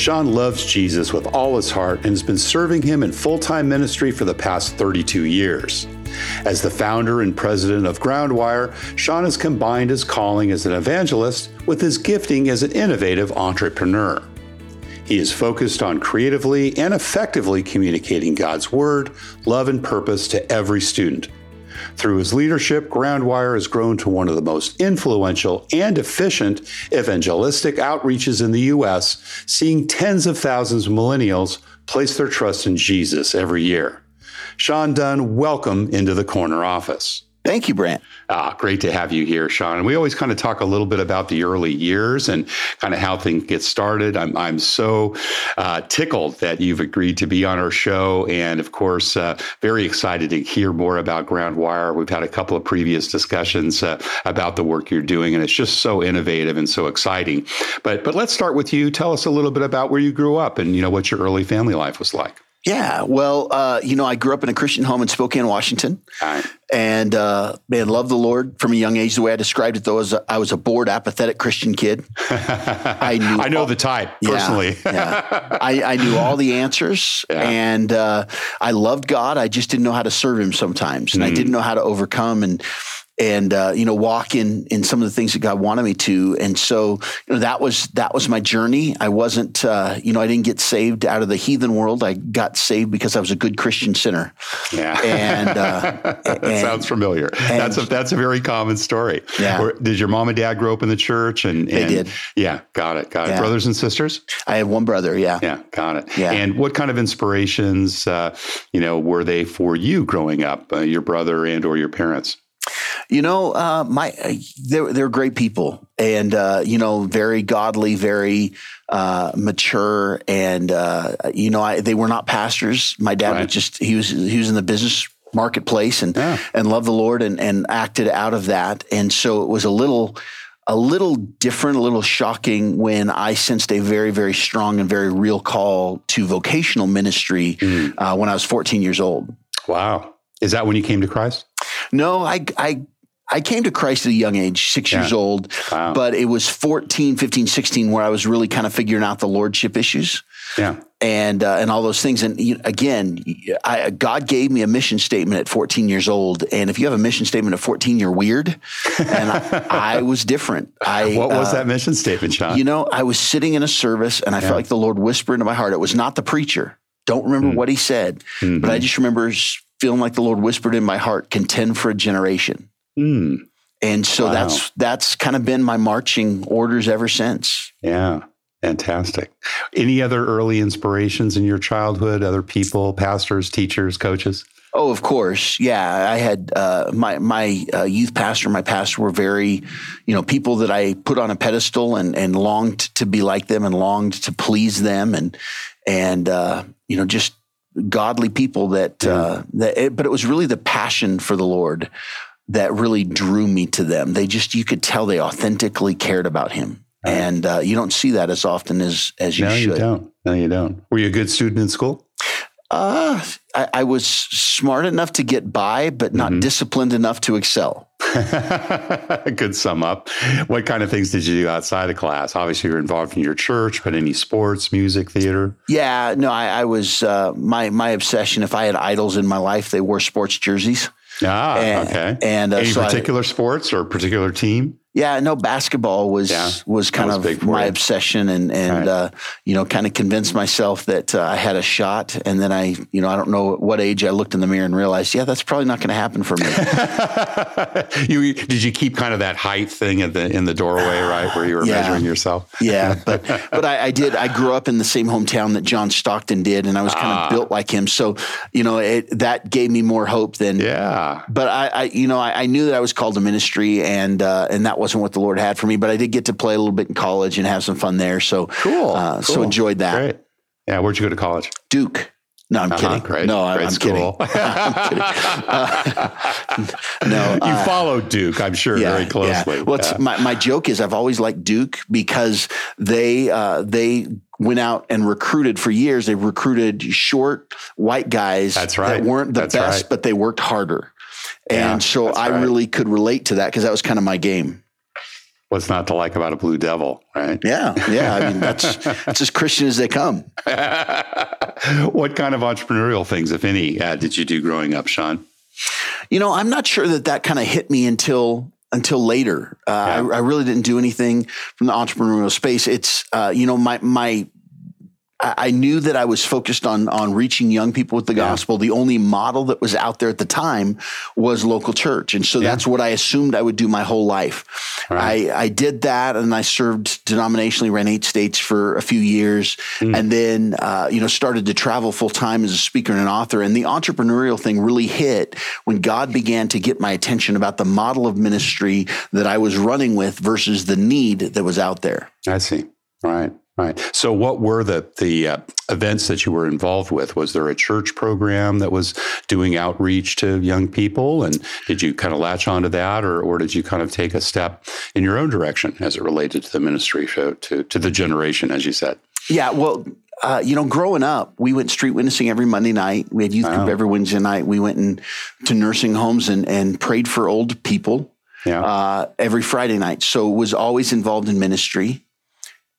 Sean loves Jesus with all his heart and has been serving him in full time ministry for the past 32 years. As the founder and president of Groundwire, Sean has combined his calling as an evangelist with his gifting as an innovative entrepreneur. He is focused on creatively and effectively communicating God's word, love, and purpose to every student through his leadership, Groundwire has grown to one of the most influential and efficient evangelistic outreaches in the U.S., seeing tens of thousands of millennials place their trust in Jesus every year. Sean Dunn, welcome into the corner office. Thank you, Brant. Ah, great to have you here, Sean. And we always kind of talk a little bit about the early years and kind of how things get started. I'm, I'm so uh, tickled that you've agreed to be on our show. And of course, uh, very excited to hear more about Groundwire. We've had a couple of previous discussions uh, about the work you're doing, and it's just so innovative and so exciting. But, but let's start with you. Tell us a little bit about where you grew up and, you know, what your early family life was like. Yeah, well, uh, you know, I grew up in a Christian home in Spokane, Washington, and uh, man, loved the Lord from a young age. The way I described it, though, is I was a bored, apathetic Christian kid. I knew. I know all, the type personally. Yeah, yeah. I, I, knew all the answers, yeah. and uh, I loved God. I just didn't know how to serve Him sometimes, and mm. I didn't know how to overcome and and uh, you know walk in in some of the things that God wanted me to. And so you know, that was that was my journey. I wasn't uh, you know I didn't get saved out of the heathen world. I got saved because I was a good Christian sinner. Yeah, and uh, that and, sounds familiar. And, that's a that's a very common story. Yeah. Or, did your mom and dad grow up in the church? And, and they did. Yeah, got it. Got it. Brothers and sisters. I have one brother. Yeah. Yeah, got it. Yeah. And what kind of inspirations, uh, you know, were they for you growing up? Uh, your brother and or your parents? You know, uh, my uh, they're they're great people, and uh, you know, very godly, very uh, mature, and uh, you know, I, they were not pastors. My dad right. was just he was he was in the business marketplace and yeah. and loved the Lord and and acted out of that, and so it was a little a little different, a little shocking when I sensed a very, very strong and very real call to vocational ministry mm. uh, when I was 14 years old. Wow. Is that when you came to Christ? No, I, I I came to Christ at a young age, six yeah. years old, wow. but it was 14, 15, 16 where I was really kind of figuring out the lordship issues. Yeah. And, uh, and all those things. And you know, again, I, God gave me a mission statement at 14 years old. And if you have a mission statement at 14, you're weird. And I, I was different. I, what was uh, that mission statement, Sean? You know, I was sitting in a service and I yeah. felt like the Lord whispered into my heart. It was not the preacher. Don't remember mm. what he said, mm-hmm. but I just remember feeling like the Lord whispered in my heart, contend for a generation. Mm. And so wow. that's that's kind of been my marching orders ever since. Yeah. Fantastic. Any other early inspirations in your childhood? Other people, pastors, teachers, coaches? Oh, of course. Yeah, I had uh, my my uh, youth pastor, my pastor were very, you know, people that I put on a pedestal and and longed to be like them and longed to please them and and uh, you know just godly people that yeah. uh, that. It, but it was really the passion for the Lord that really drew me to them. They just you could tell they authentically cared about Him, right. and uh, you don't see that as often as as you no, should. No, you don't. No, you don't. Were you a good student in school? Uh, I, I was smart enough to get by, but not mm-hmm. disciplined enough to excel. Good sum up. What kind of things did you do outside of class? Obviously, you're involved in your church, but any sports, music, theater? Yeah, no, I, I was uh, my my obsession. If I had idols in my life, they wore sports jerseys. Ah, And- okay. and, uh, any so I- particular sports or particular team? Yeah, no, basketball was Yeah, was kind was of my you. obsession, and and Right. uh, you know, kind of convinced myself that uh, I had a shot, and then I, you know, I don't know at what age I looked in the mirror and realized, yeah, that's probably not going to happen for me. you did you keep kind of that height thing at the in the doorway, right, where you were Yeah. measuring yourself? yeah, but but I, I did. I grew up in the same hometown that John Stockton did, and I was kind of Ah. built like him. So you know, it, that gave me more hope than Yeah. but I, I you know, I, I knew that I was called to ministry, and uh, and that wasn't what the Lord had for me. But I did get to play a little bit in college and have some fun there. So Cool. Uh, So enjoyed that. Great. Yeah. Where'd you go to college? Duke. No, I'm Uh-huh, kidding. Great. No, I, great I'm kidding. school. No, you uh, followed Duke, I'm sure, very closely. Yeah. Well, Yeah. my, my joke is I've always liked Duke because they uh, they went out and recruited for years. They recruited short white guys That's right. that weren't the That's best, right. but they worked harder. Yeah, and so I right. really could relate to that because that was kind of my game. What's not to like about a Blue Devil, right? Yeah, yeah. I mean, that's that's as Christian as they come. what kind of entrepreneurial things, if any, uh, did you do growing up, Sean? You know, I'm not sure that that kind of hit me until until later. Uh, I, I really didn't do anything from the entrepreneurial space. It's uh, you know my my. I knew that I was focused on on reaching young people with the gospel. The only model that was out there at the time was local church, and so that's what I assumed I would do my whole life. Right. I, I did that, and I served denominationally, ran eight states for a few years, and then uh, you know started to travel full time as a speaker and an author. And the entrepreneurial thing really hit when God began to get my attention about the model of ministry that I was running with versus the need that was out there. I see. Right. Right. So, what were the the uh, events that you were involved with? Was there a church program that was doing outreach to young people, and did you kind of latch onto that, or or did you kind of take a step in your own direction as it related to the ministry to to, to the generation, as you said? Yeah, well, uh, you know, growing up, we went street witnessing every Monday night. We had youth group every Wednesday night. We went in, to nursing homes and, and prayed for old people Yeah. uh, every Friday night. So was always involved in ministry.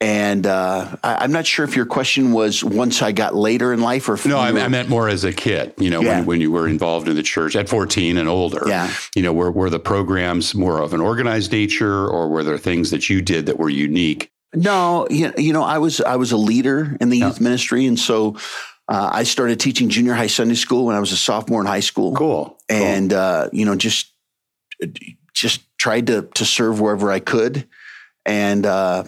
And uh, I, I'm not sure if your question was once I got later in life or if No, I, were- I meant more as a kid, you know, Yeah. when, when you were involved in the church at 14 and older. Yeah. You know, were, were the programs more of an organized nature or were there things that you did that were unique? No, you you know, I was I was a leader in the youth ministry, and so uh, I started teaching junior high Sunday school when I was a sophomore in high school. Cool. and uh, you know just just tried to to serve wherever I could, and uh,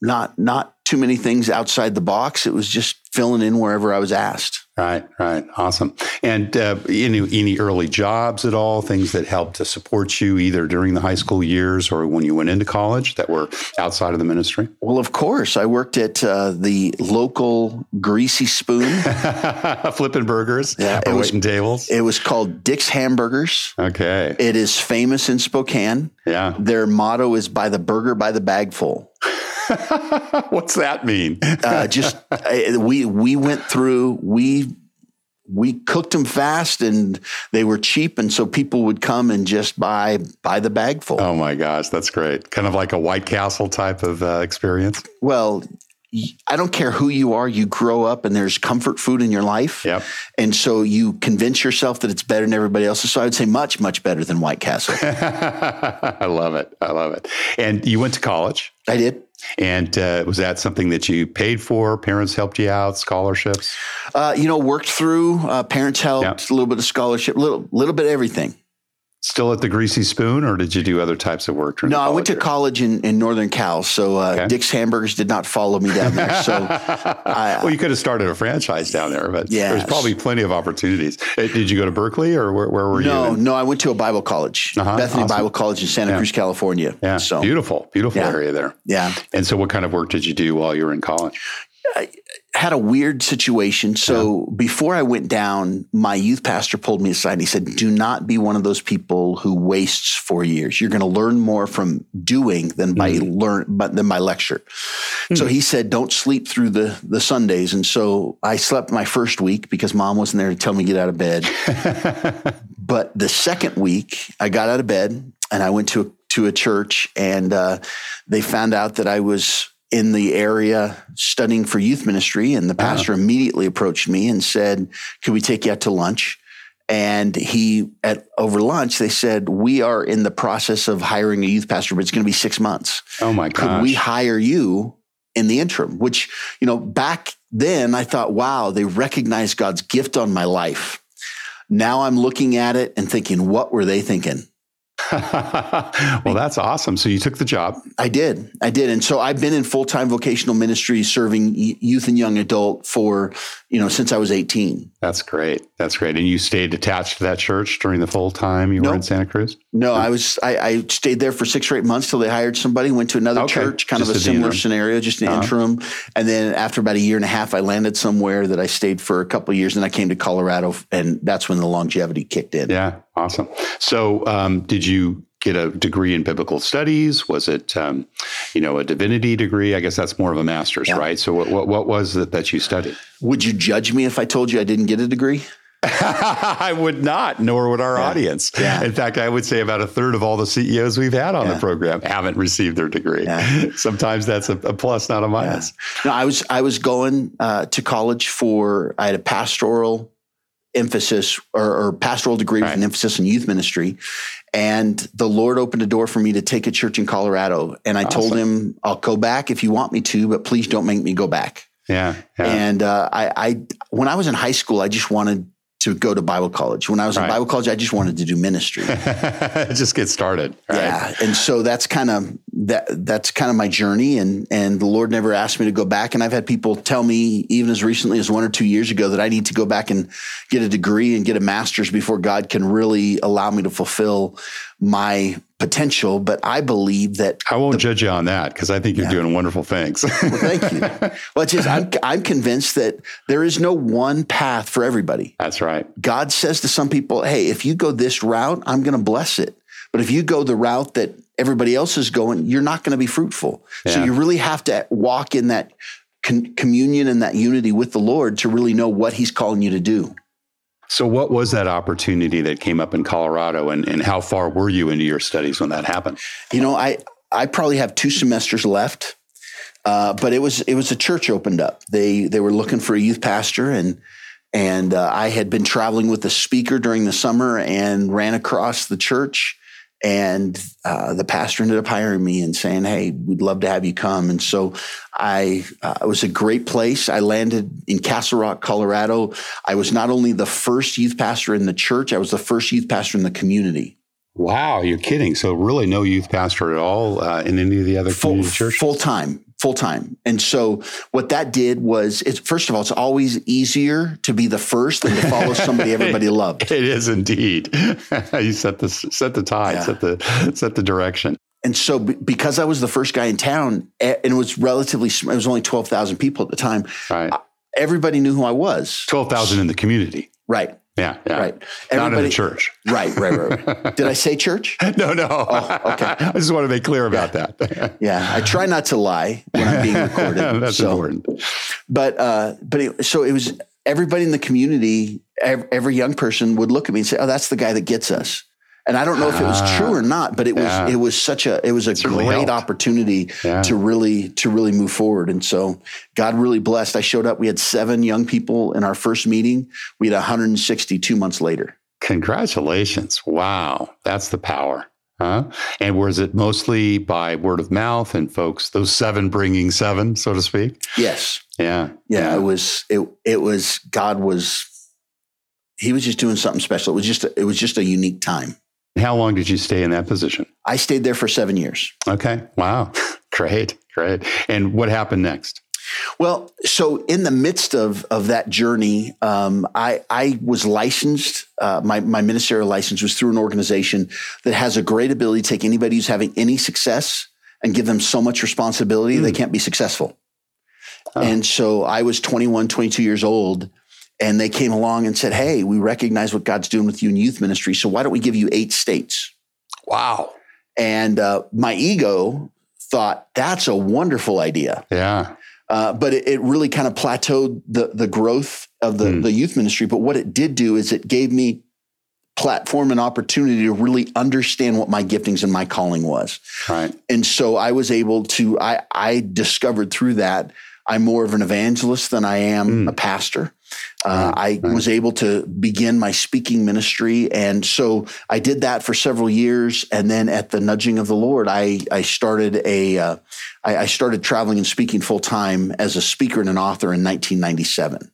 not not too many things outside the box. It was just filling in wherever I was asked. Right, right. Awesome. And uh, any, any early jobs at all, things that helped to support you either during the high school years or when you went into college that were outside of the ministry? Well, of course, I worked at uh, the local Greasy Spoon. Flipping burgers Yeah, it was- tables. it was called Dick's Hamburgers. okay. It is famous in Spokane. yeah. Their motto is "Buy the burger by the bagful." What's that mean? uh, just uh, we we went through we we cooked them fast and they were cheap and so people would come and just buy buy the bag full. oh my gosh, that's great. Kind of like a White Castle type of uh, experience. Well, I don't care who you are, you grow up and there's comfort food in your life. Yep. And so you convince yourself that it's better than everybody else's. So I would say much, much better than White Castle. I love it. I love it. And you went to college. I did. And uh, was that something that you paid for? Parents helped you out? Scholarships? Uh, you know, worked through, uh, parents helped, a little bit of scholarship, little, little bit of everything. Still at the Greasy Spoon, or did you do other types of work? No, I went to college college in, in Northern Cal, so uh, Okay. Dick's Hamburgers did not follow me down there. So? I, well, you could have started a franchise down there, but Yes. there's probably plenty of opportunities. Uh, Did you go to Berkeley, or where, where were no, you? No, no, I went to a Bible college, Uh-huh, Bethany awesome. Bible College in Santa Yeah. Cruz, California. Yeah, so beautiful, beautiful Yeah. area there. yeah, And so, what kind of work did you do while you were in college? Had a weird situation. So before I went down, my youth pastor pulled me aside and he said, "Do not be one of those people who wastes four years. You're going to learn more from doing than by Mm. learn, but than by lecture." So he said, "Don't sleep through the the Sundays." And so I slept my first week because mom wasn't there to tell me to get out of bed. But the second week, I got out of bed and I went to a, to a church, and uh, they found out that I was in the area studying for youth ministry, and the pastor uh-huh. immediately approached me and said, "Could we take you out to lunch?" And he at over lunch, they said, "We are in the process of hiring a youth pastor, but it's going to be six months. Oh my God. Could we hire you in the interim?" Which you know, back then I thought, "Wow, they recognize God's gift on my life." Now I'm looking at it and thinking, what were they thinking? well, that's awesome. So you took the job. I did. I did. And so I've been in full time vocational ministry serving youth and young adult for, you know, since I was 18. That's great. That's great. And you stayed attached to that church during the full time you nope. were in Santa Cruz? No, I was, I, I, stayed there for six or eight months till they hired somebody, went to another okay. church, kind just of a similar scenario, just an uh-huh. interim. And then after about a year and a half, I landed somewhere that I stayed for a couple of years. And I came to Colorado and that's when the longevity kicked in. Yeah. Awesome. So, um, did you get a degree in biblical studies? Was it, um, you know, a divinity degree? I guess that's more of a master's, yeah. right? So, what, what, what was it that you studied? Would you judge me if I told you I didn't get a degree? I would not, nor would our yeah. audience. Yeah. In fact, I would say about a third of all the CEOs we've had on yeah. the program haven't received their degree. Sometimes that's a, a, plus, not a minus. No, I was I was going uh, to college for I had a pastoral emphasis or, or pastoral degree right. with an emphasis in youth ministry. And the Lord opened a door for me to take a church in Colorado. And I awesome. told him, I'll go back if you want me to, but please don't make me go back. Yeah. yeah. And uh, I, I, when I was in high school, I just wanted to go to Bible college. When I was right. in Bible college, I just wanted to do ministry. just get started. Right? Yeah. And so that's kind of that that's kind of my journey and and the Lord never asked me to go back. And I've had people tell me even as recently as one or two years ago that I need to go back and get a degree and get a master's before God can really allow me to fulfill my potential, but I believe that I won't the, judge you on that because I think you're yeah. doing wonderful things. well, thank you. Well, it's just I'm I'm convinced that there is no one path for everybody. That's right. God says to some people, "Hey, if you go this route, I'm going to bless it." But if you go the route that everybody else is going, you're not going to be fruitful. Yeah. So you really have to walk in that con- communion and that unity with the Lord to really know what He's calling you to do. So, what was that opportunity that came up in Colorado, and, and how far were you into your studies when that happened? You know, I I probably have two semesters left, uh, but it was it was a church opened up. They they were looking for a youth pastor, and and uh, I had been traveling with a speaker during the summer and ran across the church and uh, the pastor ended up hiring me and saying, "Hey, we'd love to have you come." And so I uh, it was a great place. I landed in Castle Rock, Colorado. I was not only the first youth pastor in the church, I was the first youth pastor in the community. Wow, you're kidding! So really, no youth pastor at all uh, in any of the other full, churches. Full time, full time. And so what that did was, it's first of all, it's always easier to be the first than to follow somebody everybody loved. It is indeed. you set the set the tide, yeah. set the set the direction. And so, because I was the first guy in town, and it was relatively, it was only twelve thousand people at the time. Right. Everybody knew who I was. Twelve thousand in the community. Right. Yeah, yeah. Right. Everybody, Not in the church. Right, right, right. right. Did I say church? No, no. Oh, okay. I just want to be clear about that. yeah, I try not to lie when I'm being recorded. That's so. important. But uh, but it, so it was everybody in the community. Every young person would look at me and say, "Oh, that's the guy that gets us." And I don't know if it was true or ah. not, but it was yeah. it was such a it was a it's great really opportunity yeah. to really to really move forward. And so God really blessed. I showed up. We had seven young people in our first meeting. We had 162 months later. Congratulations! Wow, that's the power. Huh? And was it mostly by word of mouth and folks, those seven bringing seven, so to speak? Yes. Yeah. Yeah. yeah. It was, it, it was, God was, he was just doing something special. It was just, it was just a unique time. How long did you stay in that position? I stayed there for seven years. Okay. Wow. great. Great. And what happened next? Well, so in the midst of of that journey, um, I I was licensed. Uh, my my ministerial license was through an organization that has a great ability to take anybody who's having any success and give them so much responsibility mm. they hmm. can't be successful. Oh. And so I was 21, 22 years old and they came along and said, Hey, we recognize what God's doing with you in youth ministry. So why don't we give you eight states? Wow. And uh, my ego thought, That's a wonderful idea. Yeah. Uh, but it, it, really kind of plateaued the, the growth of the, mm. the youth ministry. But what it did do is it gave me platform and opportunity to really understand what my giftings and my calling was. Right. And so I was able to, I, I discovered through that I'm more of an evangelist than I am mm. a pastor. Uh, I was able to begin my speaking ministry. And so I did that for several years. And then at the nudging of the Lord, I, I started a, uh, I, I started traveling and speaking full time as a speaker and an author in 1997.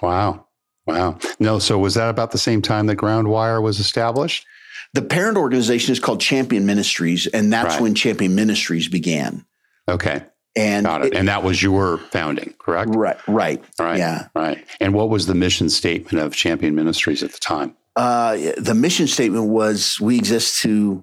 Wow. Wow. No, so was that about the same time that Groundwire was established? The parent organization is called Champion Ministries, and that's right. when Champion Ministries began. Okay. And Got it. it. And that was your founding, correct? Right. Right. Right. Yeah. Right. And what was the mission statement of Champion Ministries at the time? Uh, the mission statement was we exist to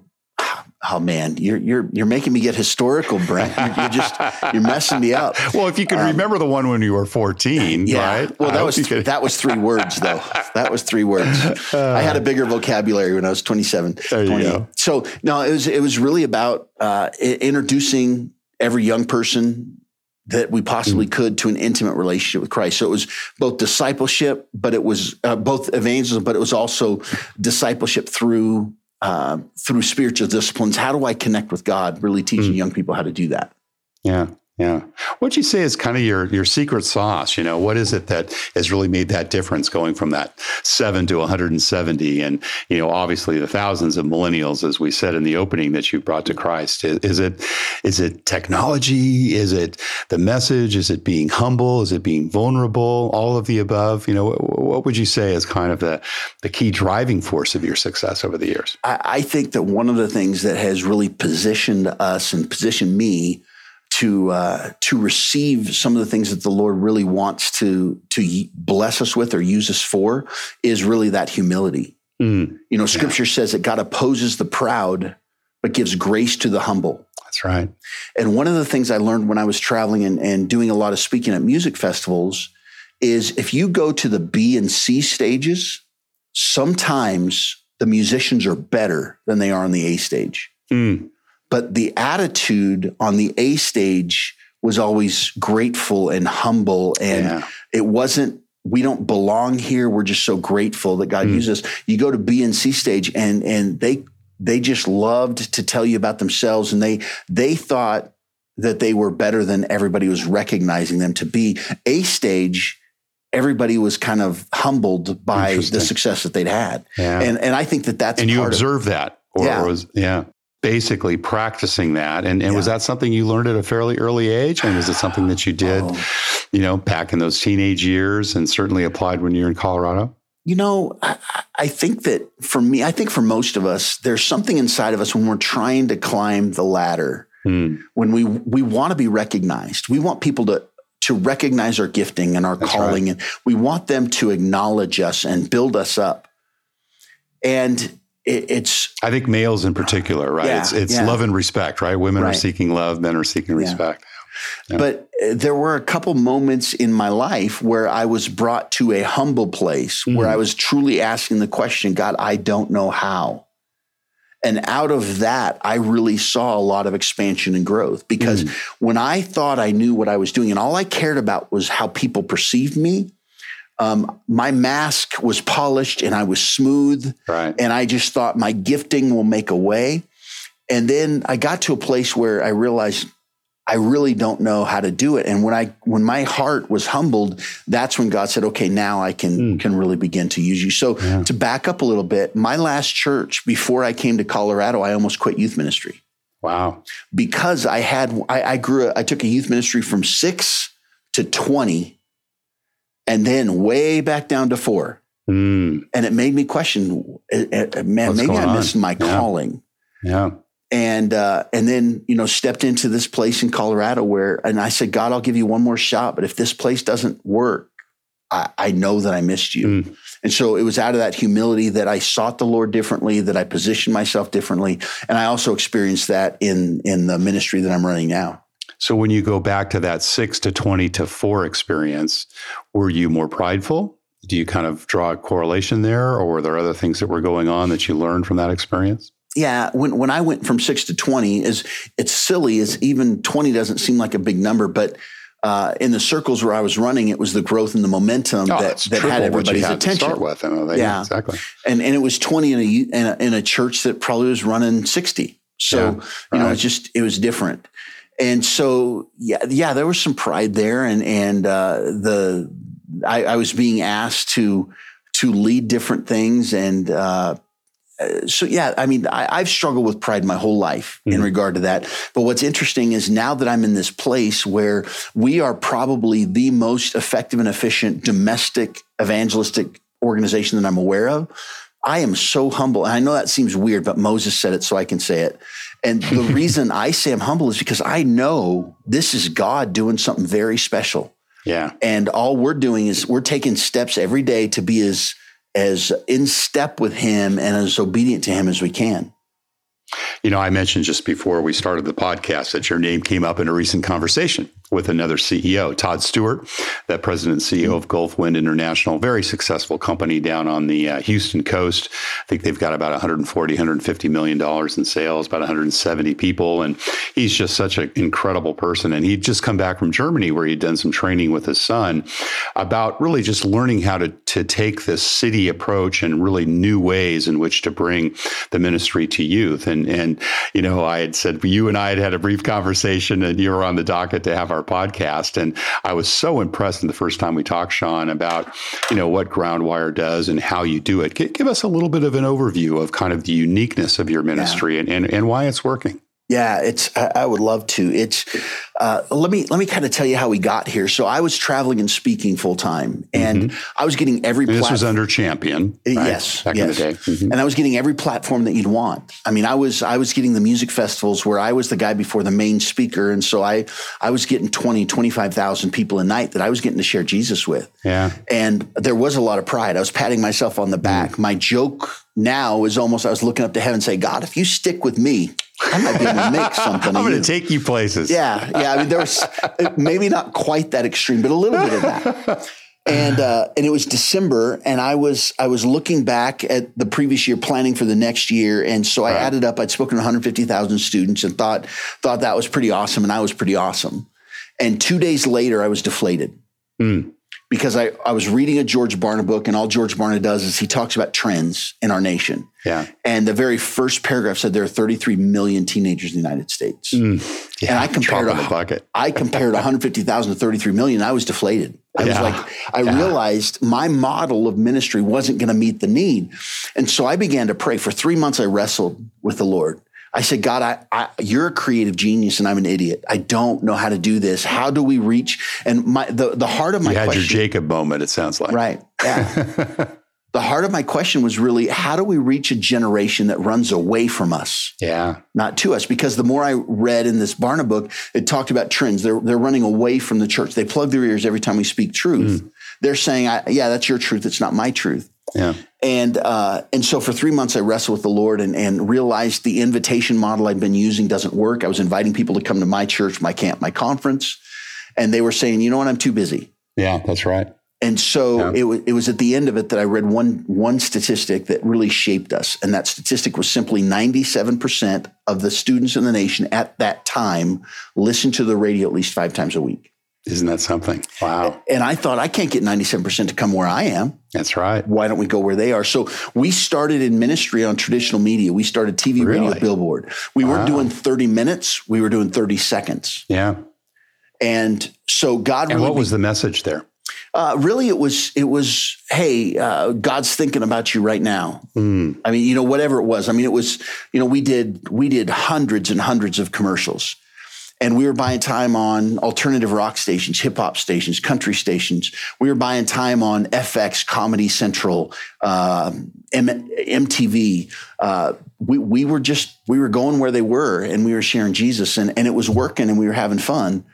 oh man, you're you're you're making me get historical, Brent. You're, you're just you're messing me up. Well, if you could um, remember the one when you were 14, yeah. right? Well, that was th- that was three words though. That was three words. Uh, I had a bigger vocabulary when I was 27. There 28. you go. So no, it was it was really about uh, introducing every young person that we possibly mm. could to an intimate relationship with Christ. So it was both discipleship, but it was uh, both evangelism, but it was also discipleship through uh, through spiritual disciplines. How do I connect with God? Really teaching mm. young people how to do that. Yeah. Yeah. What'd you say is kind of your your secret sauce? You know, what is it that has really made that difference going from that seven to 170? And, you know, obviously the thousands of millennials, as we said in the opening, that you brought to Christ. Is, is it is it technology? Is it the message? Is it being humble? Is it being vulnerable? All of the above? You know, what, what would you say is kind of the, the key driving force of your success over the years? I, I think that one of the things that has really positioned us and positioned me to uh, to receive some of the things that the Lord really wants to to bless us with or use us for is really that humility. Mm, you know, Scripture yeah. says that God opposes the proud, but gives grace to the humble. That's right. And one of the things I learned when I was traveling and, and doing a lot of speaking at music festivals is if you go to the B and C stages, sometimes the musicians are better than they are on the A stage. Mm. But the attitude on the A stage was always grateful and humble. And yeah. it wasn't, we don't belong here. We're just so grateful that God mm. uses us. You go to B and C stage and and they they just loved to tell you about themselves and they they thought that they were better than everybody was recognizing them to be. A stage, everybody was kind of humbled by the success that they'd had. Yeah. And and I think that that's and you observe that. Or yeah. was yeah basically practicing that. And, and yeah. was that something you learned at a fairly early age? And was it something that you did, oh. you know, back in those teenage years and certainly applied when you're in Colorado? You know, I, I think that for me, I think for most of us, there's something inside of us when we're trying to climb the ladder, hmm. when we we want to be recognized. We want people to to recognize our gifting and our That's calling, right. and we want them to acknowledge us and build us up. And it, it's I think males in particular, right? Yeah, it's it's yeah. love and respect, right? Women right. are seeking love, men are seeking yeah. respect. But uh, there were a couple moments in my life where I was brought to a humble place mm. where I was truly asking the question, God, I don't know how. And out of that, I really saw a lot of expansion and growth because mm. when I thought I knew what I was doing and all I cared about was how people perceived me, um, my mask was polished and I was smooth. Right. And I just thought my gifting will make a way. And then I got to a place where I realized I really don't know how to do it. And when I when my heart was humbled, that's when God said, "Okay, now I can mm. can really begin to use you." So yeah. to back up a little bit, my last church before I came to Colorado, I almost quit youth ministry. Wow! Because I had I, I grew I took a youth ministry from six to twenty and then way back down to four. Mm. And it made me question, uh, uh, man, What's maybe I missed on? my yeah. calling. Yeah. And uh, and then you know stepped into this place in Colorado where, and I said, God, I'll give you one more shot, but if this place doesn't work, I, I know that I missed you. Mm. And so it was out of that humility that I sought the Lord differently, that I positioned myself differently, and I also experienced that in in the ministry that I'm running now. So when you go back to that six to 20 to four experience, were you more prideful? Do you kind of draw a correlation there, or were there other things that were going on that you learned from that experience? Yeah, when when I went from six to twenty, is it's silly. Is even twenty doesn't seem like a big number, but uh, in the circles where I was running, it was the growth and the momentum Oh, that, that had everybody's had to attention. Start with, know. Yeah. exactly. And and it was 20 in a, in a in a church that probably was running 60. So, Yeah, you know, right. it's just it was different. And so yeah, yeah, there was some pride there and and uh the I, I was being asked to to lead different things and uh uh, so yeah, I mean, I, I've struggled with pride my whole life in Mhm. regard to that. But what's interesting is now that I'm in this place where we are probably the most effective and efficient domestic evangelistic organization that I'm aware of, I am so humble. And I know that seems weird, but Moses said it, so I can say it. And the reason I say I'm humble is because I know this is God doing something very special. Yeah. And all we're doing is we're taking steps every day to be as as in step with him and as obedient to him as we can. You know, I mentioned just before we started the podcast that your name came up in a recent conversation with another CEO, Todd Stewart, the president and CEO of Gulf Wind International, very successful company down on the uh, Houston coast. I think they've got about 140, 150 million dollars in sales, about 170 people, and he's just such an incredible person. And he'd just come back from Germany where he'd done some training with his son about really just learning how to to take this city approach and really new ways in which to bring the ministry to youth. And and you know, I had said you and I had had a brief conversation, and you were on the docket to have our podcast, and I was so impressed in the first time we talked, Sean, about you know what Groundwire does and how you do it. G- give us a little bit of an overview of kind of the uniqueness of your ministry and, and and why it's working. Yeah, it's. I, I would love to. It's. Uh, let me let me kind of tell you how we got here. So I was traveling and speaking full time, and I was getting every. And this was under Champion, right? Yes, back yes. in the day. Mhm. and I was getting every platform that you'd want. I mean, I was I was getting the music festivals where I was the guy before the main speaker, and so I I was getting 20, 25,000 people a night that I was getting to share Jesus with. Yeah. And there was a lot of pride. I was patting myself on the back. Mm. My joke now is almost I was looking up to heaven and say, God, if you stick with me, I might be able to make something. I'm going to take you places. Yeah, yeah. I mean, there was maybe not quite that extreme, but a little bit of that. And uh, and it was December, and I was I was looking back at the previous year, planning for the next year, and so I Right. added up. I'd spoken to 150,000 students, and thought thought that was pretty awesome, and I was pretty awesome. And two days later, I was deflated Mm. Because I I was reading a George Barna book, and all George Barna does is he talks about trends in our nation. Yeah. And the very first paragraph said there are 33 million teenagers in the United States. Mm. Yeah. And I compared Drop the bucket. I compared 150,000 to 33 million. I was deflated. I Yeah. was like, I Yeah. realized my model of ministry wasn't going to meet the need. And so I began to pray. For three months, I wrestled with the Lord. I said, God, I, I, you're a creative genius and I'm an idiot. I don't know how to do this. How do we reach? And my, the, the heart of my You had question. your Jacob moment, it sounds like. Right. Yeah. the heart of my question was really, how do we reach a generation that runs away from us? Yeah. not to us because the more I read in this Barna book, it talked about trends. They're they're running away from the church. They plug their ears every time we speak truth. Hmm. They're saying, I, "Yeah, that's your truth. It's not my truth." Yeah. And uh, and so for three months, I wrestled with the Lord and and realized the invitation model I'd been using doesn't work. I was inviting people to come to my church, my camp, my conference, and they were saying, "You know what? I'm too busy." Yeah. That's right. And so Yeah. it, was, it was at the end of it that I read one one statistic that really shaped us, and that statistic was simply ninety seven percent of the students in the nation at that time listened to the radio at least five times a week. Isn't that something? Wow. And I thought I can't get ninety seven percent to come where I am. That's right. Why don't we go where they are? So we started in ministry on traditional media. We started TV, radio, Really? billboard. We weren't doing thirty minutes. We were doing thirty seconds. Yeah. And so God And really what was the message there? Uh, really, it was it was hey, uh, God's thinking about you right now. Mm. I mean, you know, whatever it was. I mean, it was you know we did we did hundreds and hundreds of commercials, and we were buying time on alternative rock stations, hip hop stations, country stations. We were buying time on FX, Comedy Central, uh, M- MTV. Uh, we we were just we were going where they were, and we were sharing Jesus, and and it was working, and we were having fun,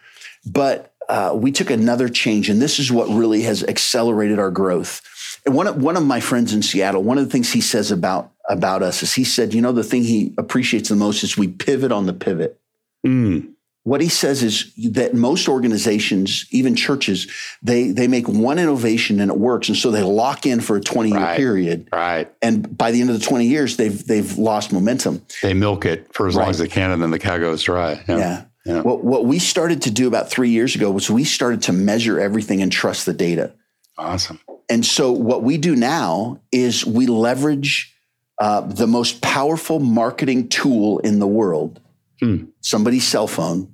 but uh, we took another change, and this is what really has accelerated our growth. And one of, one of my friends in Seattle, one of the things he says about about us is he said, you know, the thing he appreciates the most is we pivot on the pivot. Mm. What he says is that most organizations, even churches, they they make one innovation and it works, and so they lock in for a twenty year Right. period, Right. and by the end of the twenty years, they've they've lost momentum. They milk it for as long as they can, and then the cow goes dry. Yeah. Yeah. What what we started to do about three years ago was we started to measure everything and trust the data. Awesome. And so what we do now is we leverage uh, the most powerful marketing tool in the world, Hmm. somebody's cell phone,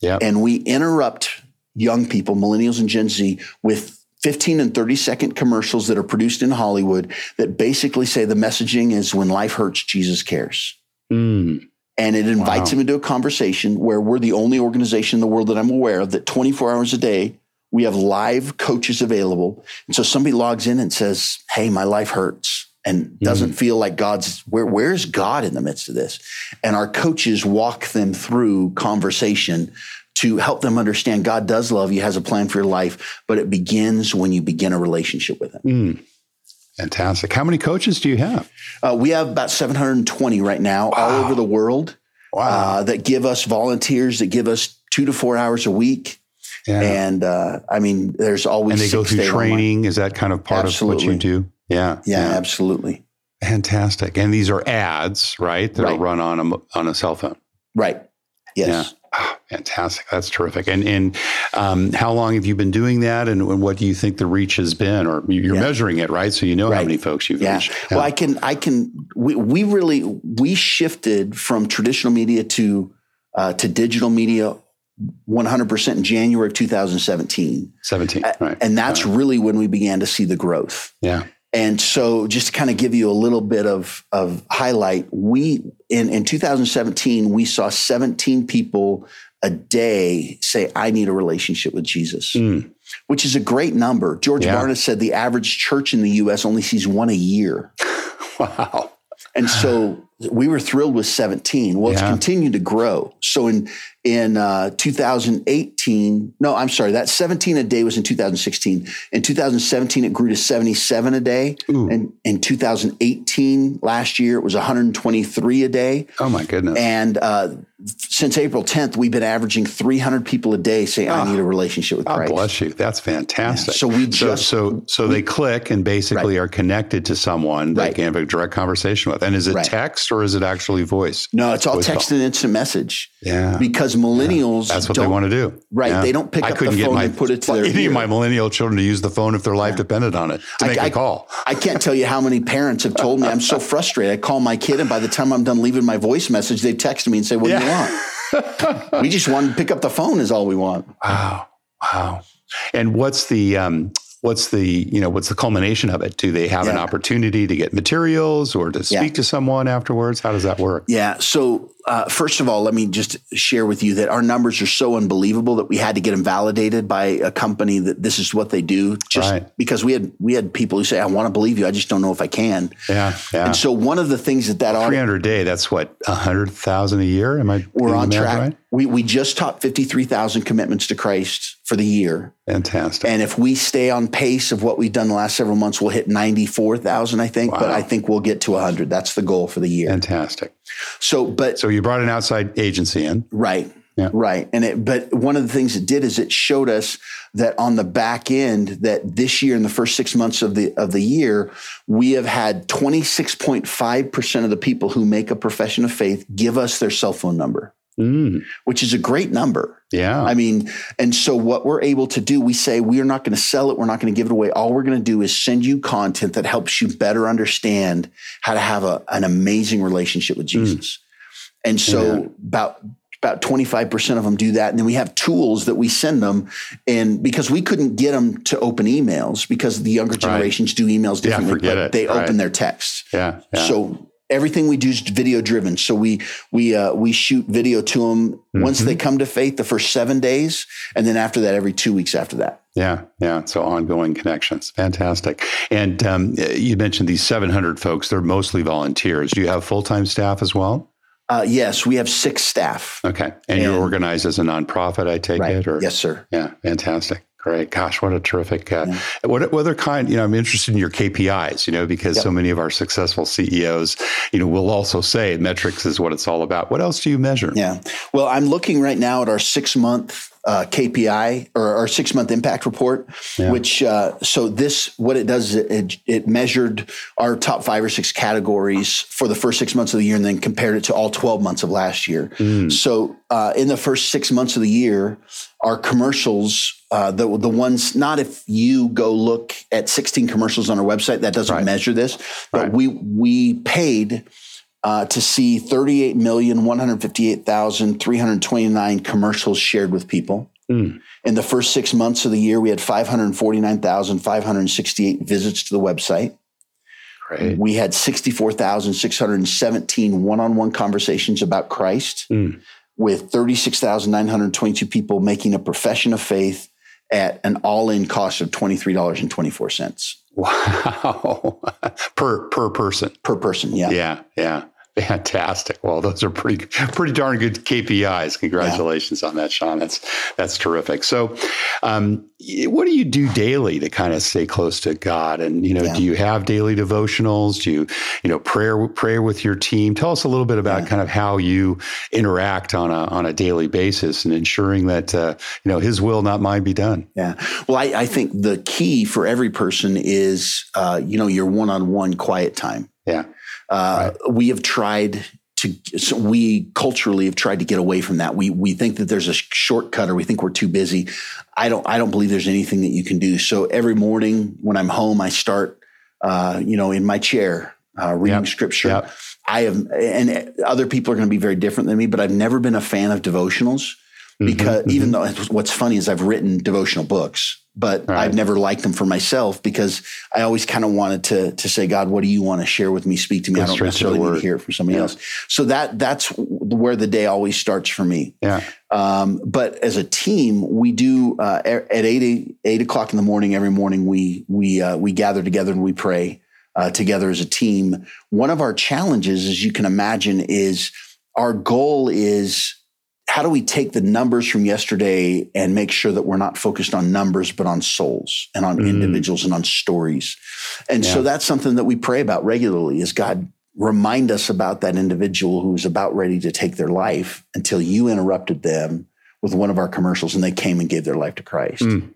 Yeah. and we interrupt young people, millennials and Gen Z, with 15 and 30 second commercials that are produced in Hollywood that basically say the messaging is when life hurts, Jesus cares. Mm. And it invites Wow. them into a conversation where we're the only organization in the world that I'm aware of that 24 hours a day, we have live coaches available. And so somebody logs in and says, Hey, my life hurts and doesn't feel like God's where where's God in the midst of this? And our coaches walk them through conversation to help them understand God does love you, has a plan for your life, but it begins when you begin a relationship with Him. Mm. Fantastic. How many coaches do you have? Uh, we have about 720 right now all over the world Wow. uh, that give us volunteers that give us two to four hours a week. yeah. And uh, I mean, there's always and they go through day online. training. Is that kind of part of what you do? Yeah. Yeah, absolutely. Fantastic. And these are ads, right? That are run on a on a cell phone. Right. Yes. Ah, fantastic. That's terrific. And and um, how long have you been doing that? And, and what do you think the reach has been? Or you're Yeah. measuring it, right? So you know how many folks you've Yeah. reached. Well, I can, I can, we, we really, we shifted from traditional media to, uh, to digital media 100% in January of 2017. 17. Right. And that's really when we began to see the growth. yeah. And so, just to kind of give you a little bit of, of highlight, we in, in 2017 we saw 17 people a day say, "I need a relationship with Jesus," Mm. which is a great number. George Yeah. Barna said the average church in the U.S. only sees one a year, Wow. and so we were thrilled with 17. Well, it's continued to grow. So in in uh, 2018, no, I'm sorry, that 17 a day was in 2016. In 2017, it grew to 77 a day. Ooh. And in 2018, last year, it was 123 a day. Oh my goodness. And uh, since April 10th, we've been averaging 300 people a day say, I Oh. need a relationship with God Christ. bless you. That's fantastic. Yeah. So we so just- so so they click and basically are connected to someone they Right. can have a direct conversation with. And is it Right. text or is it actually voice? No, it's all Voice call. text and instant message Yeah. because millennials That's what don't, they want to do. Right. Yeah. They don't pick I up the phone my, and put it to their any ear. of my millennial children to use the phone if their life depended on it to I- make I- a call. I can't tell you how many parents have told me I'm so frustrated. I call my kid, and by the time I'm done leaving my voice message, they text me and say, What do you want? we just want to pick up the phone, is all we want. Wow. Wow. And what's the um what's the you know what's the culmination of it? Do they have an opportunity to get materials or to speak Yeah. to someone afterwards? How does that work? Yeah. So, uh, first of all, let me just share with you that our numbers are so unbelievable that we had to get them validated by a company that this is what they do. Just Right. because we had we had people who say, "I want to believe you, I just don't know if I can." Yeah. Yeah. And so, one of the things that that Three a day. That's what a hundred thousand a year. Am I? we're on track. Right? We we just topped fifty three thousand commitments to Christ for the year. Fantastic. And if we stay on pace of what we've done the last several months, we'll hit 94,000, I think. But I think we'll get to 100. That's the goal for the year. Fantastic. So, but So you brought an outside agency in. right. Yeah. Right. And it, but one of the things it did is it showed us that on the back end that this year in the first six months of the of the year, we have had 26.5% of the people who make a profession of faith give us their cell phone number, Mm, which is a great number. yeah. I mean, and so what we're able to do, we say we are not going to sell it, we're not going to give it away. All we're going to do is send you content that helps you better understand how to have a, an amazing relationship with Jesus. And so Amen. about about 25% of them do that. And then we have tools that we send them. And because we couldn't get them to open emails because the younger generations do emails Yeah, differently, forget but it. they Right. open their text. yeah. Yeah. So everything we do is video driven. So we we uh, we shoot video to them once Mm-hmm. they come to faith the first seven days, and then after that, every two weeks after that. Yeah, yeah. So ongoing connections, fantastic. And um, you mentioned these 700 folks; they're mostly volunteers. Do you have full time staff as well? Uh, yes, we have six staff. Okay, and, you're organized as a nonprofit, I take Right. it, or Yes, sir. yeah, fantastic, Great. Gosh, what a terrific. Uh, yeah. What, what other kind, you know, I'm interested in your KPIs, you know, because yep. so many of our successful CEOs, you know, will also say metrics is what it's all about. What else do you measure? Yeah. Well, I'm looking right now at our six month uh, KPI or our six month impact report, yeah. which uh, so this what it does is it, it, measured our top five or six categories for the first six months of the year and then compared it to all 12 months of last year. Mm. So uh, in the first six months of the year, our commercials, uh, the the ones not if you go look at 16 commercials on our website that doesn't right. measure this, but right. we we paid uh, to see 38,158,329 commercials shared with people. Mm. In the first six months of the year, we had 549,568 visits to the website. Great. We had 64,617 one on one conversations about Christ, mm. with 36,922 people making a profession of faith at an all in cost of $23.24. Wow. per per person. Per person, yeah. Yeah, yeah. Fantastic. Well, those are pretty pretty darn good KPIs. Congratulations yeah. on that, Sean. That's that's terrific. So, um, what do you do daily to kind of stay close to God? And you know, yeah. do you have daily devotionals? Do you you know prayer prayer with your team? Tell us a little bit about yeah. kind of how you interact on a on a daily basis and ensuring that uh, you know His will, not mine, be done. Yeah. Well, I, I think the key for every person is uh, you know your one on one quiet time. Yeah. Uh, right. We have tried to, so we culturally have tried to get away from that. We we think that there's a shortcut, or we think we're too busy. I don't. I don't believe there's anything that you can do. So every morning when I'm home, I start, uh, you know, in my chair uh, reading yep. scripture. Yep. I have, and other people are going to be very different than me, but I've never been a fan of devotionals because mm-hmm, even though what's funny is I've written devotional books but right. I've never liked them for myself because I always kind of wanted to to say, God, what do you want to share with me? Speak to me. I don't necessarily need to hear it from somebody yeah. else. So that that's where the day always starts for me. Yeah. Um, but as a team, we do uh, at eight, eight o'clock in the morning every morning. We we uh, we gather together and we pray uh, together as a team. One of our challenges, as you can imagine, is our goal is how do we take the numbers from yesterday and make sure that we're not focused on numbers, but on souls and on mm. individuals and on stories? And yeah. so that's something that we pray about regularly is God remind us about that individual who's about ready to take their life until you interrupted them with one of our commercials and they came and gave their life to Christ. Mm.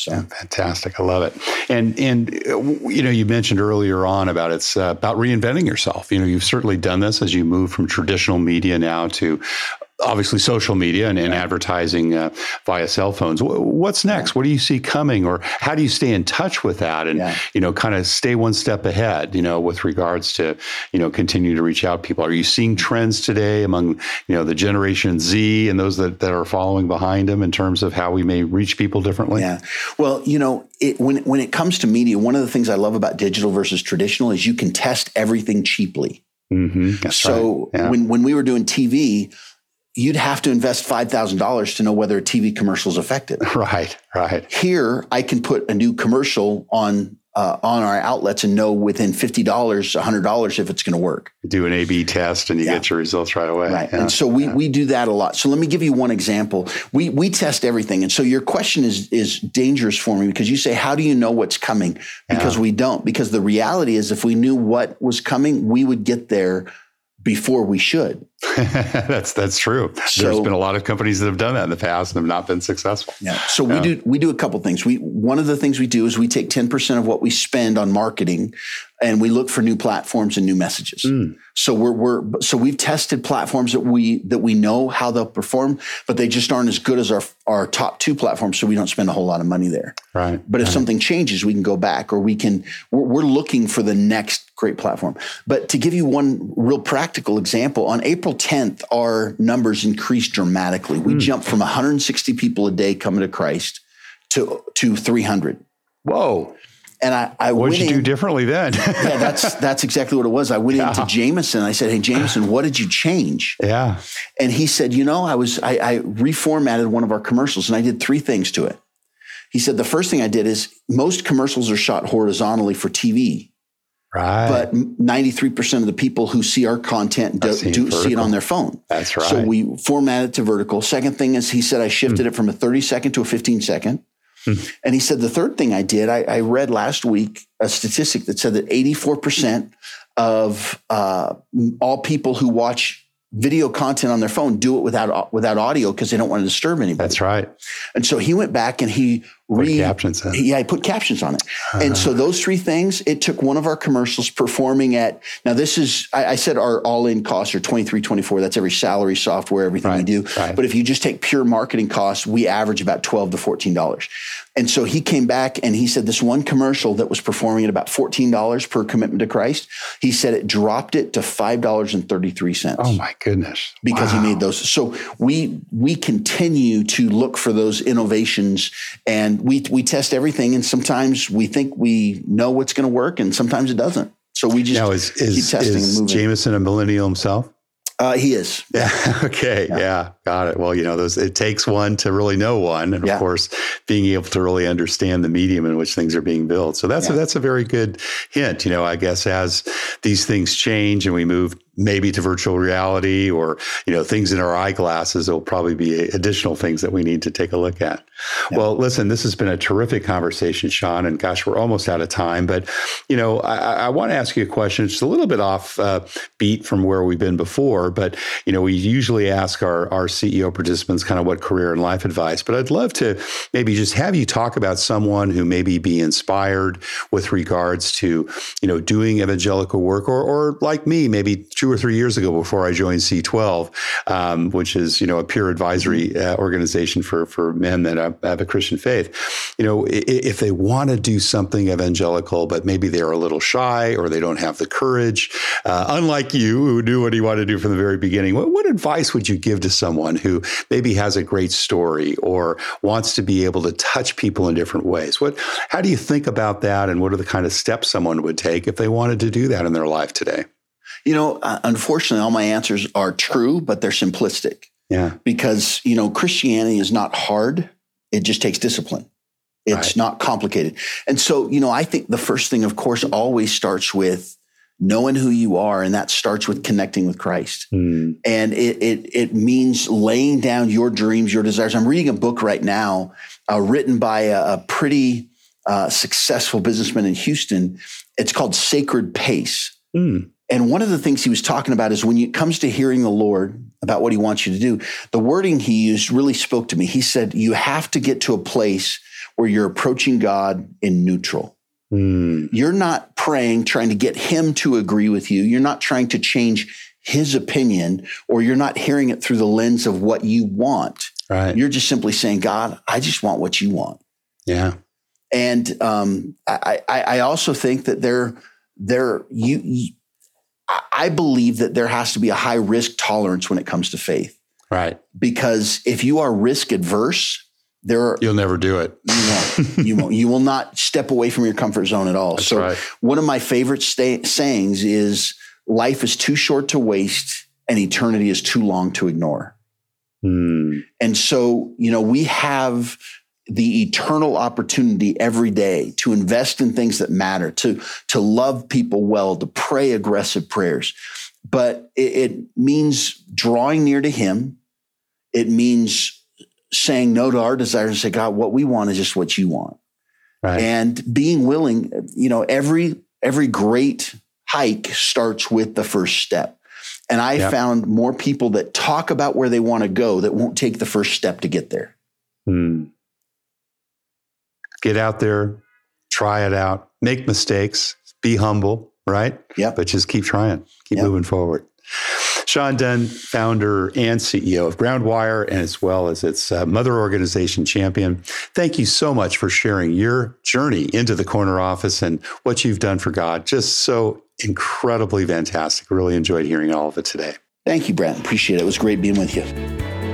So yeah, fantastic. I love it. And and uh, you know, you mentioned earlier on about it's uh, about reinventing yourself. You know, you've certainly done this as you move from traditional media now to obviously social media and, and advertising uh, via cell phones. What's next? What do you see coming, or how do you stay in touch with that, and yeah. you know, kind of stay one step ahead? You know, with regards to you know, continue to reach out people. Are you seeing trends today among you know the Generation Z and those that, that are following behind them in terms of how we may reach people differently? Yeah. Well, you know, it, when when it comes to media, one of the things I love about digital versus traditional is you can test everything cheaply. Mm-hmm. so right. yeah. when when we were doing TV you'd have to invest $5,000 to know whether a TV commercial is effective. Right, right. Here, I can put a new commercial on uh, on our outlets and know within $50, $100 if it's going to work. Do an A B test and you yeah. get your results right away. Right. Yeah. And so we, yeah. we do that a lot. So let me give you one example. We, we test everything. And so your question is, is dangerous for me because you say, how do you know what's coming? Because we don't. Because the reality is if we knew what was coming, we would get there before we should. that's that's true. So, There's been a lot of companies that have done that in the past and have not been successful. Yeah. So yeah. we do we do a couple things. We one of the things we do is we take 10% of what we spend on marketing and we look for new platforms and new messages. Mm. So we're we're so we've tested platforms that we that we know how they'll perform, but they just aren't as good as our our top two platforms. So we don't spend a whole lot of money there. Right. But if right. something changes, we can go back, or we can. We're, we're looking for the next great platform. But to give you one real practical example, on April 10th, our numbers increased dramatically. We mm. jumped from 160 people a day coming to Christ to to 300. Whoa. And I, I what did you in, do differently then? yeah, that's that's exactly what it was. I went yeah. into Jameson. I said, "Hey, Jameson, what did you change?" Yeah, and he said, "You know, I was I, I reformatted one of our commercials, and I did three things to it." He said, "The first thing I did is most commercials are shot horizontally for TV, Right. But 93% of the people who see our content do, do see it on their phone. That's right. So we format it to vertical. Second thing is he said I shifted mm. it from a 30 second to a 15 second. Mm. And he said the third thing I did, I, I, read last week a statistic that said that 84% of uh, all people who watch video content on their phone do it without without audio because they don't want to disturb anybody. That's right. And so he went back and he re captions. He, yeah, I put captions on it. Uh-huh. And so those three things, it took one of our commercials performing at now this is I, I said our all-in costs are 23, 24. That's every salary, software, everything right, we do. Right. But if you just take pure marketing costs, we average about 12 to 14 dollars. And so he came back and he said this one commercial that was performing at about $14 per commitment to Christ, he said it dropped it to $5.33. Oh my goodness. Because wow. he made those. So we we continue to look for those innovations and we we test everything and sometimes we think we know what's going to work and sometimes it doesn't. So we just now is, is, keep testing is and moving. Jameson a millennial himself? Uh, he is. Yeah. okay. Yeah. yeah. Got it. Well, you know, those it takes one to really know one, and of course, being able to really understand the medium in which things are being built. So that's yeah. a, that's a very good hint. You know, I guess as these things change and we move maybe to virtual reality or you know things in our eyeglasses will probably be additional things that we need to take a look at yeah. well listen this has been a terrific conversation sean and gosh we're almost out of time but you know i, I want to ask you a question it's a little bit off uh, beat from where we've been before but you know we usually ask our, our ceo participants kind of what career and life advice but i'd love to maybe just have you talk about someone who maybe be inspired with regards to you know doing evangelical work or, or like me maybe two or three years ago before I joined C12, um, which is you know a peer advisory uh, organization for for men that have, have, a Christian faith. You know, if they want to do something evangelical, but maybe they're a little shy or they don't have the courage, uh, unlike you who knew what he wanted to do from the very beginning, what, what advice would you give to someone who maybe has a great story or wants to be able to touch people in different ways? What, how do you think about that, and what are the kind of steps someone would take if they wanted to do that in their life today? You know, uh, unfortunately, all my answers are true, but they're simplistic. Yeah. Because, you know, Christianity is not hard, it just takes discipline. It's right. not complicated. And so, you know, I think the first thing, of course, always starts with knowing who you are, and that starts with connecting with Christ. Mm. And it, it, it means laying down your dreams, your desires. I'm reading a book right now, uh, written by a, a pretty uh, successful businessman in Houston. It's called Sacred Pace. Mm. And one of the things he was talking about is when it comes to hearing the Lord about what he wants you to do, the wording he used really spoke to me. He said, You have to get to a place where you're approaching God in neutral. Mm. You're not praying, trying to get him to agree with you. You're not trying to change his opinion, or you're not hearing it through the lens of what you want. Right. You're just simply saying, God, I just want what you want. Yeah. And um, I, I, I also think that there, there, you, you I believe that there has to be a high risk tolerance when it comes to faith. Right. Because if you are risk adverse, there are, you'll never do it. You won't. you won't. You will not step away from your comfort zone at all. That's so right. one of my favorite sayings is life is too short to waste and eternity is too long to ignore. Hmm. And so, you know, we have the eternal opportunity every day to invest in things that matter, to, to love people well, to pray aggressive prayers. But it, it means drawing near to Him. It means saying no to our desires and say, God, what we want is just what you want. Right. And being willing, you know, every every great hike starts with the first step. And I yep. found more people that talk about where they want to go that won't take the first step to get there. Hmm get out there, try it out, make mistakes, be humble, right? Yeah. But just keep trying, keep yep. moving forward. Sean Dunn, founder and CEO of Groundwire, and as well as its uh, mother organization, Champion. Thank you so much for sharing your journey into the corner office and what you've done for God. Just so incredibly fantastic. Really enjoyed hearing all of it today. Thank you, Brent. Appreciate it. It was great being with you.